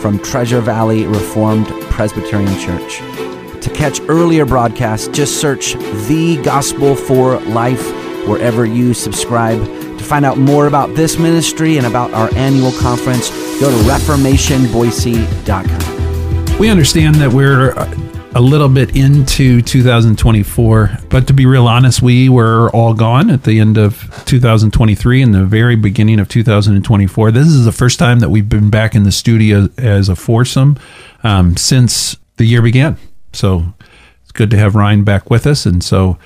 from Treasure Valley Reformed Presbyterian Church. To catch earlier broadcasts, just search The Gospel for Life wherever you subscribe. To find out more about this ministry and about our annual conference, go to reformationboise.com. We understand that we're a little bit into 2024, but to be real honest, we were all gone at the end of 2023 and the very beginning of 2024. This is the first time that we've been back in the studio as a foursome um, since the year began. So it's good to have Ryan back with us. And so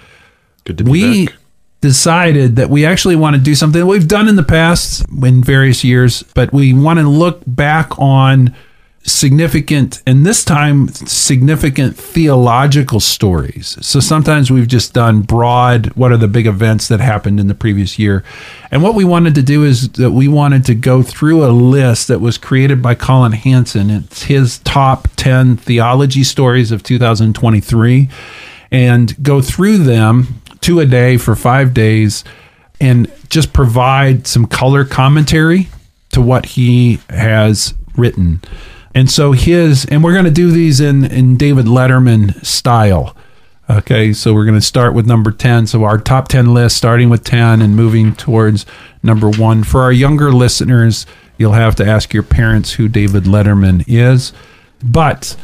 Good to be we back. decided that we actually want to do something we've done in the past in various years, but we want to look back on significant and this time significant theological stories. So sometimes we've just done broad what are the big events that happened in the previous year. And what we wanted to do is that we wanted to go through a list that was created by Colin Hansen. It's his top 10 theology stories of 2023 and go through them two a day for 5 days and just provide some color commentary to what he has written. And so his, and we're going to do these in, in David Letterman style. Okay, so we're going to start with number 10. So our top 10 list, starting with 10 and moving towards number one. For our younger listeners, you'll have to ask your parents who David Letterman is. But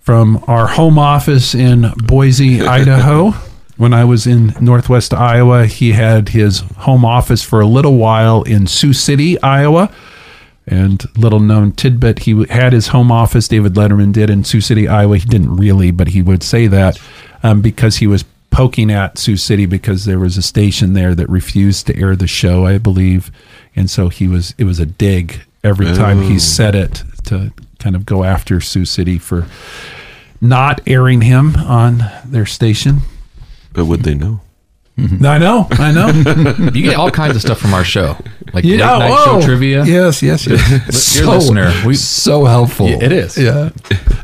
from our home office in Boise, Idaho, when I was in Northwest Iowa, he had his home office for a little while in Sioux City, Iowa. And little known tidbit, he had his home office, David Letterman did in Sioux City, Iowa. He didn't really, but he would say that um, because he was poking at Sioux City because there was a station there that refused to air the show, I believe. And so he was, it was a dig every time he said it to kind of go after Sioux City for not airing him on their station. But would they know? I know, I know. You get all kinds of stuff from our show, like You late night oh, show trivia. Yes, yes, yes. Dear listener, we- so helpful. Yeah, it is. Yeah,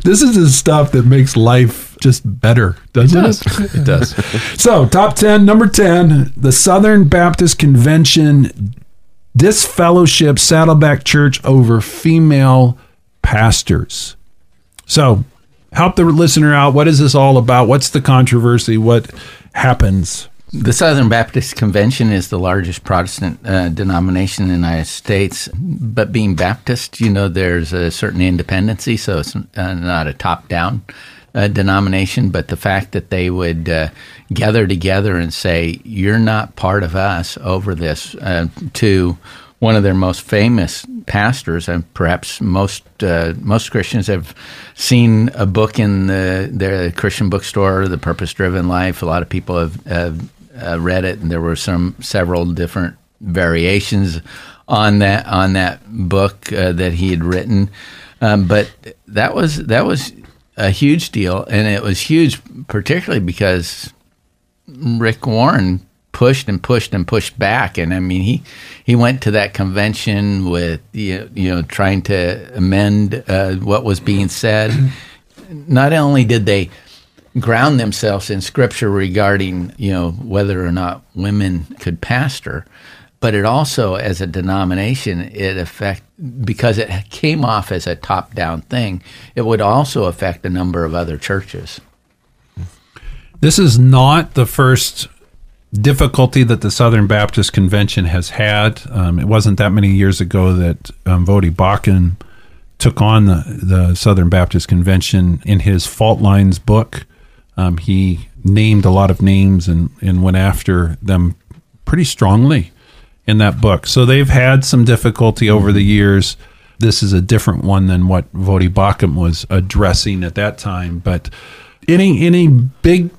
this is the stuff that makes life just better, doesn't it? It does. So, top 10, number 10, the Southern Baptist Convention disfellowship Saddleback Church over female pastors. So, help the listener out. What is this all about? What's the controversy? What happens? The Southern Baptist Convention is the largest Protestant uh, denomination in the United States. But being Baptist, you know, there's a certain independency, so it's uh, not a top down uh, denomination. But the fact that they would uh, gather together and say, You're not part of us over this, uh, to one of their most famous pastors, and perhaps most uh, most Christians have seen a book in the their Christian bookstore, The Purpose Driven Life. A lot of people have, have uh, read it, and there were some several different variations on that on that book uh, that he had written. Um, but that was that was a huge deal, and it was huge, particularly because Rick Warren pushed and pushed and pushed back, and I mean he he went to that convention with you know trying to amend uh, what was being said. Not only did they ground themselves in scripture regarding you know whether or not women could pastor, but it also as a denomination it affect because it came off as a top down thing. It would also affect a number of other churches. This is not the first difficulty that the Southern Baptist Convention has had. Um, it wasn't that many years ago that um, Voddie Baucham took on the, the Southern Baptist Convention in his Fault Lines book. Um, he named a lot of names and, and went after them pretty strongly in that book. So they've had some difficulty over the years. This is a different one than what Voddie Baucham was addressing at that time. But any any big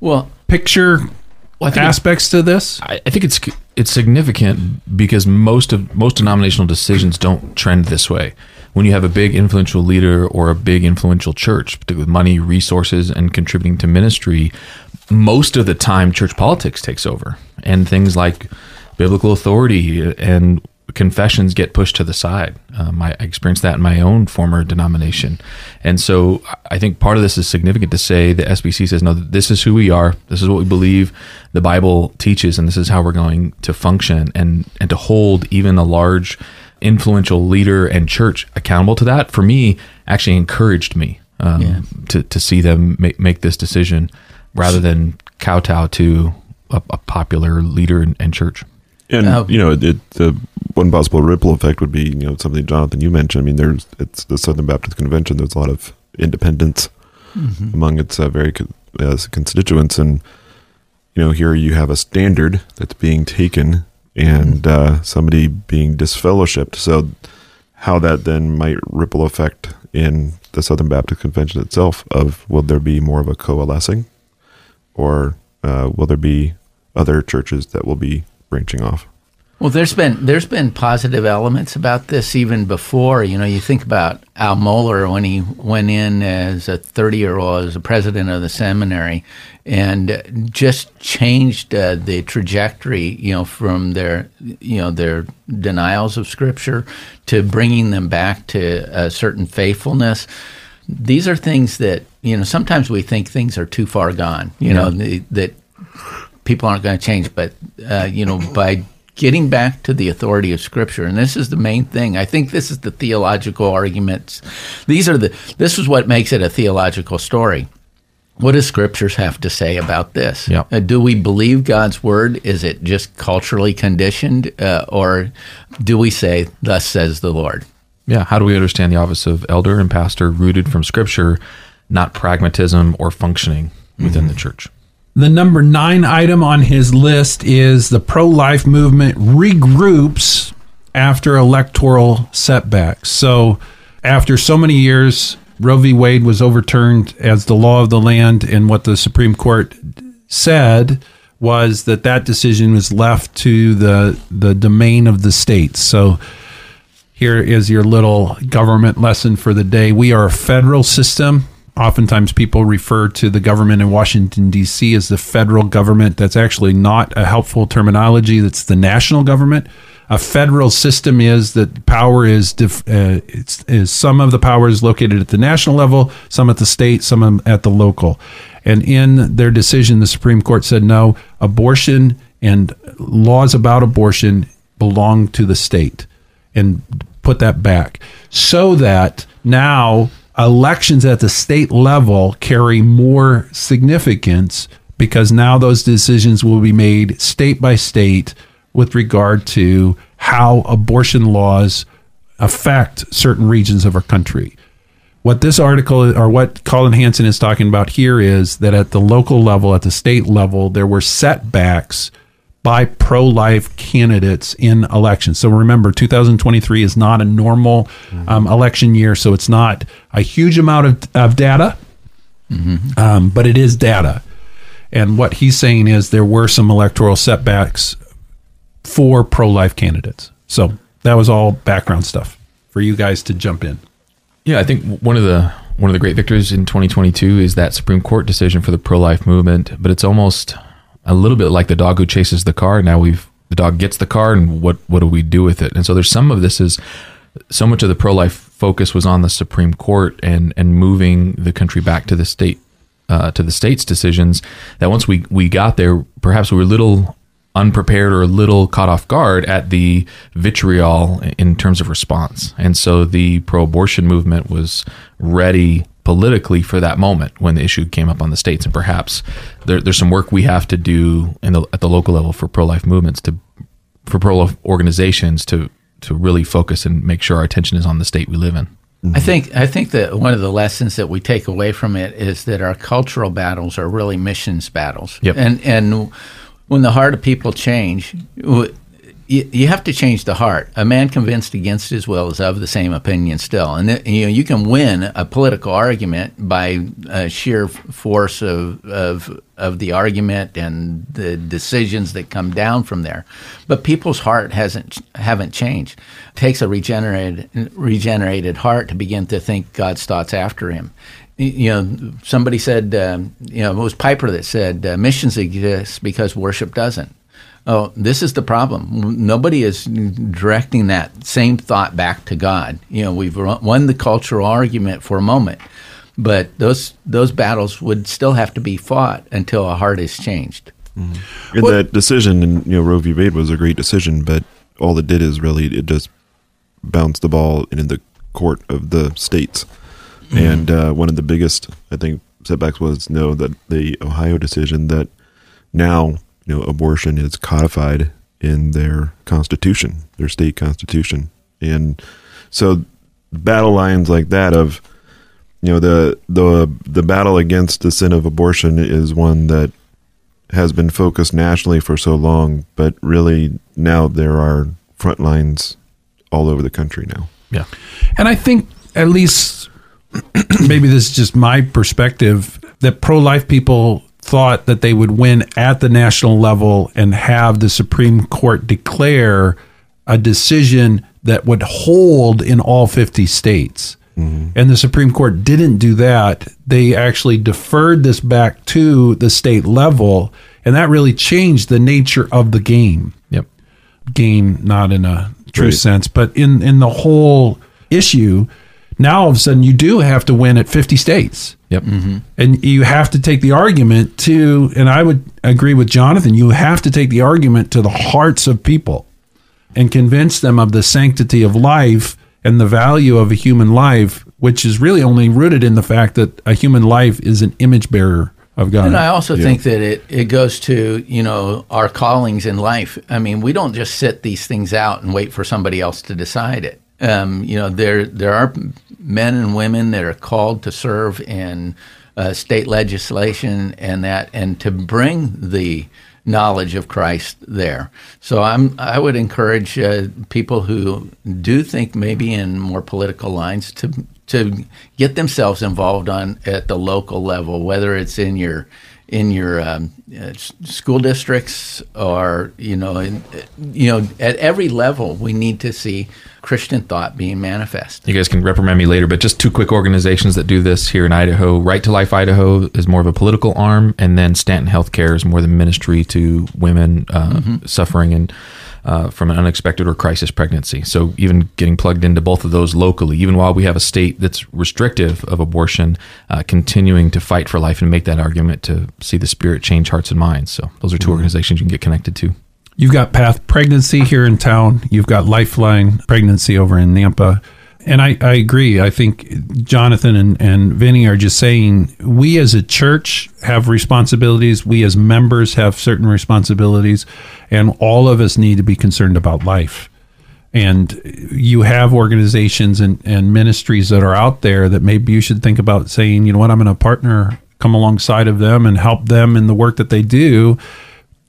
Well, picture Well, aspects to this? I, I think it's it's significant because most of most denominational decisions don't trend this way. When you have a big influential leader or a big influential church, particularly with money, resources, and contributing to ministry, most of the time church politics takes over and things like biblical authority and confessions get pushed to the side. Um, I experienced that in my own former denomination. And so I think part of this is significant to say the SBC says, no, this is who we are. This is what we believe the Bible teaches, and this is how we're going to function and, and to hold even a large influential leader and church accountable to that, for me, actually encouraged me um, Yeah. to, to see them make, make this decision rather than kowtow to a, a popular leader and, and church. And Uh, you know, it, the one possible ripple effect would be you know something Jonathan you mentioned. I mean, there's it's the Southern Baptist Convention. There's a lot of independence among its uh, very uh, constituents, and you know, here you have a standard that's being taken and uh, somebody being disfellowshipped. So, how that then might ripple effect in the Southern Baptist Convention itself? Of will there be more of a coalescing, or uh, will there be other churches that will be branching off? Well, there's been there's been positive elements about this even before. You know, you think about Al Mohler when he went in as a 30 year old as a president of the seminary, and just changed uh, the trajectory. You know, from their you know their denials of Scripture to bringing them back to a certain faithfulness. These are things that you know. Sometimes we think things are too far gone. You know the, that people aren't going to change. But uh, you know, by getting back to the authority of Scripture, and this is the main thing. I think this is the theological arguments. These are the. This is what makes it a theological story. What does Scriptures have to say about this? Yep. Uh, do we believe God's word? Is it just culturally conditioned, uh, or do we say, "Thus says the Lord"? Yeah. How do we understand the office of elder and pastor rooted from scripture, not pragmatism or functioning within the church? The number nine item on his list is the pro life movement regroups after electoral setbacks. So, after so many years, Roe v. Wade was overturned as the law of the land, and what the Supreme Court said was that that decision was left to the the domain of the states. So, here is your little government lesson for the day. We are a federal system. Oftentimes, people refer to the government in Washington, D.C. as the federal government. That's actually not a helpful terminology. That's the national government. A federal system is that power is, dif- uh, is some of the power is located at the national level, some at the state, some at the local. And in their decision, the Supreme Court said no, abortion and laws about abortion belong to the state and put that back so that now elections at the state level carry more significance because now those decisions will be made state by state with regard to how abortion laws affect certain regions of our country. What this article or what Colin Hansen is talking about here is that at the local level, at the state level, there were setbacks by pro life candidates in elections. So remember, 2023 is not a normal um, election year, so it's not a huge amount of, of data, um, but it is data. And what he's saying is there were some electoral setbacks for pro life candidates. So that was all background stuff for you guys to jump in. Yeah, I think one of the one of the great victories in 2022 is that Supreme Court decision for the pro-life movement. But it's almost a little bit like the dog who chases the car. Now we've the dog gets the car, and what what do we do with it? And so there's some of this is so much of the pro-life focus was on the Supreme Court and and moving the country back to the state uh, to the state's decisions. That once we we got there, perhaps we were a little unprepared or a little caught off guard at the vitriol in terms of response. And so the pro abortion movement was ready politically for that moment when the issue came up on the states. And perhaps there, there's some work we have to do in the, at the local level for pro life movements to, for pro life organizations to, to really focus and make sure our attention is on the state we live in. I think I think that one of the lessons that we take away from it is that our cultural battles are really missions battles. Yep. And and when the heart of people change, you, you have to change the heart. A man convinced against his will is of the same opinion still, and it, you know you can win a political argument by uh, sheer force of, of of the argument and the decisions that come down from there. But people's heart hasn't haven't changed. It takes a regenerated regenerated heart to begin to think God's thoughts after him. You know, somebody said, um, you know, it was Piper that said, uh, missions exist because worship doesn't. Oh, this is the problem. Nobody is directing that same thought back to God. You know, we've won the cultural argument for a moment, but those those battles would still have to be fought until a heart is changed. Mm-hmm. And that decision, and you know, Roe v. Wade was a great decision, but all it did is really it just bounced the ball in the court of the states. Mm-hmm. And uh, one of the biggest, I think, setbacks was no that the Ohio decision that now you know, abortion is codified in their constitution, their state constitution. And so battle lines like that of you know the the the battle against the sin of abortion is one that has been focused nationally for so long, but really now there are front lines all over the country now. Yeah. And I think at least maybe this is just my perspective that pro life people thought that they would win at the national level and have the Supreme Court declare a decision that would hold in all 50 states. Mm-hmm. And the Supreme Court didn't do that. They actually deferred this back to the state level, and that really changed the nature of the game. Yep. Game, not in a true right. sense, but in, in the whole issue now all of a sudden you do have to win at 50 states. Yep. Mm-hmm. And you have to take the argument to, and I would agree with Jonathan, you have to take the argument to the hearts of people and convince them of the sanctity of life and the value of a human life, which is really only rooted in the fact that a human life is an image bearer of God. And I also yeah. think that it, it goes to, you know, our callings in life. I mean, we don't just sit these things out and wait for somebody else to decide it. Um, you know, there there are men and women that are called to serve in uh, state legislation and that, and to bring the knowledge of Christ there. So I'm I would encourage uh, people who do think maybe in more political lines to to get themselves involved on at the local level, whether it's in your in your um, uh, school districts or you know in, you know at every level we need to see Christian thought being manifest. You guys can reprimand me later, but just two quick organizations that do this here in Idaho. Right to Life Idaho is more of a political arm, and then Stanton Healthcare is more the ministry to women uh, mm-hmm. suffering and uh, from an unexpected or crisis pregnancy. So even getting plugged into both of those locally, even while we have a state that's restrictive of abortion, uh, continuing to fight for life and make that argument to see the spirit change hearts and minds. So those are 2 mm-hmm. organizations you can get connected to. You've got Path Pregnancy here in town. You've got Lifeline Pregnancy over in Nampa. And I, I agree. I think Jonathan and, and Vinny are just saying we as a church have responsibilities. We as members have certain responsibilities. And all of us need to be concerned about life. And you have organizations and, and ministries that are out there that maybe you should think about saying, you know what, I'm going to partner, come alongside of them and help them in the work that they do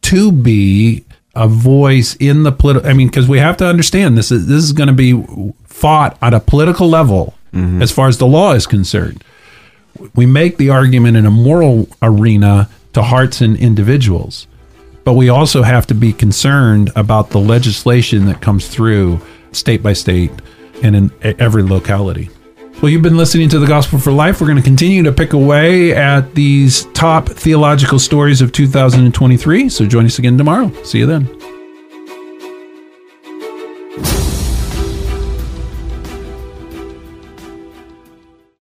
to be a voice in the political. I mean, because we have to understand this is this is going to be fought at a political level mm-hmm. as far as the law is concerned. We make the argument in a moral arena to hearts and individuals, but we also have to be concerned about the legislation that comes through state by state and in every locality. Well, you've been listening to the Gospel for Life. We're going to continue to pick away at these top theological stories of 2023. So join us again tomorrow. See you then.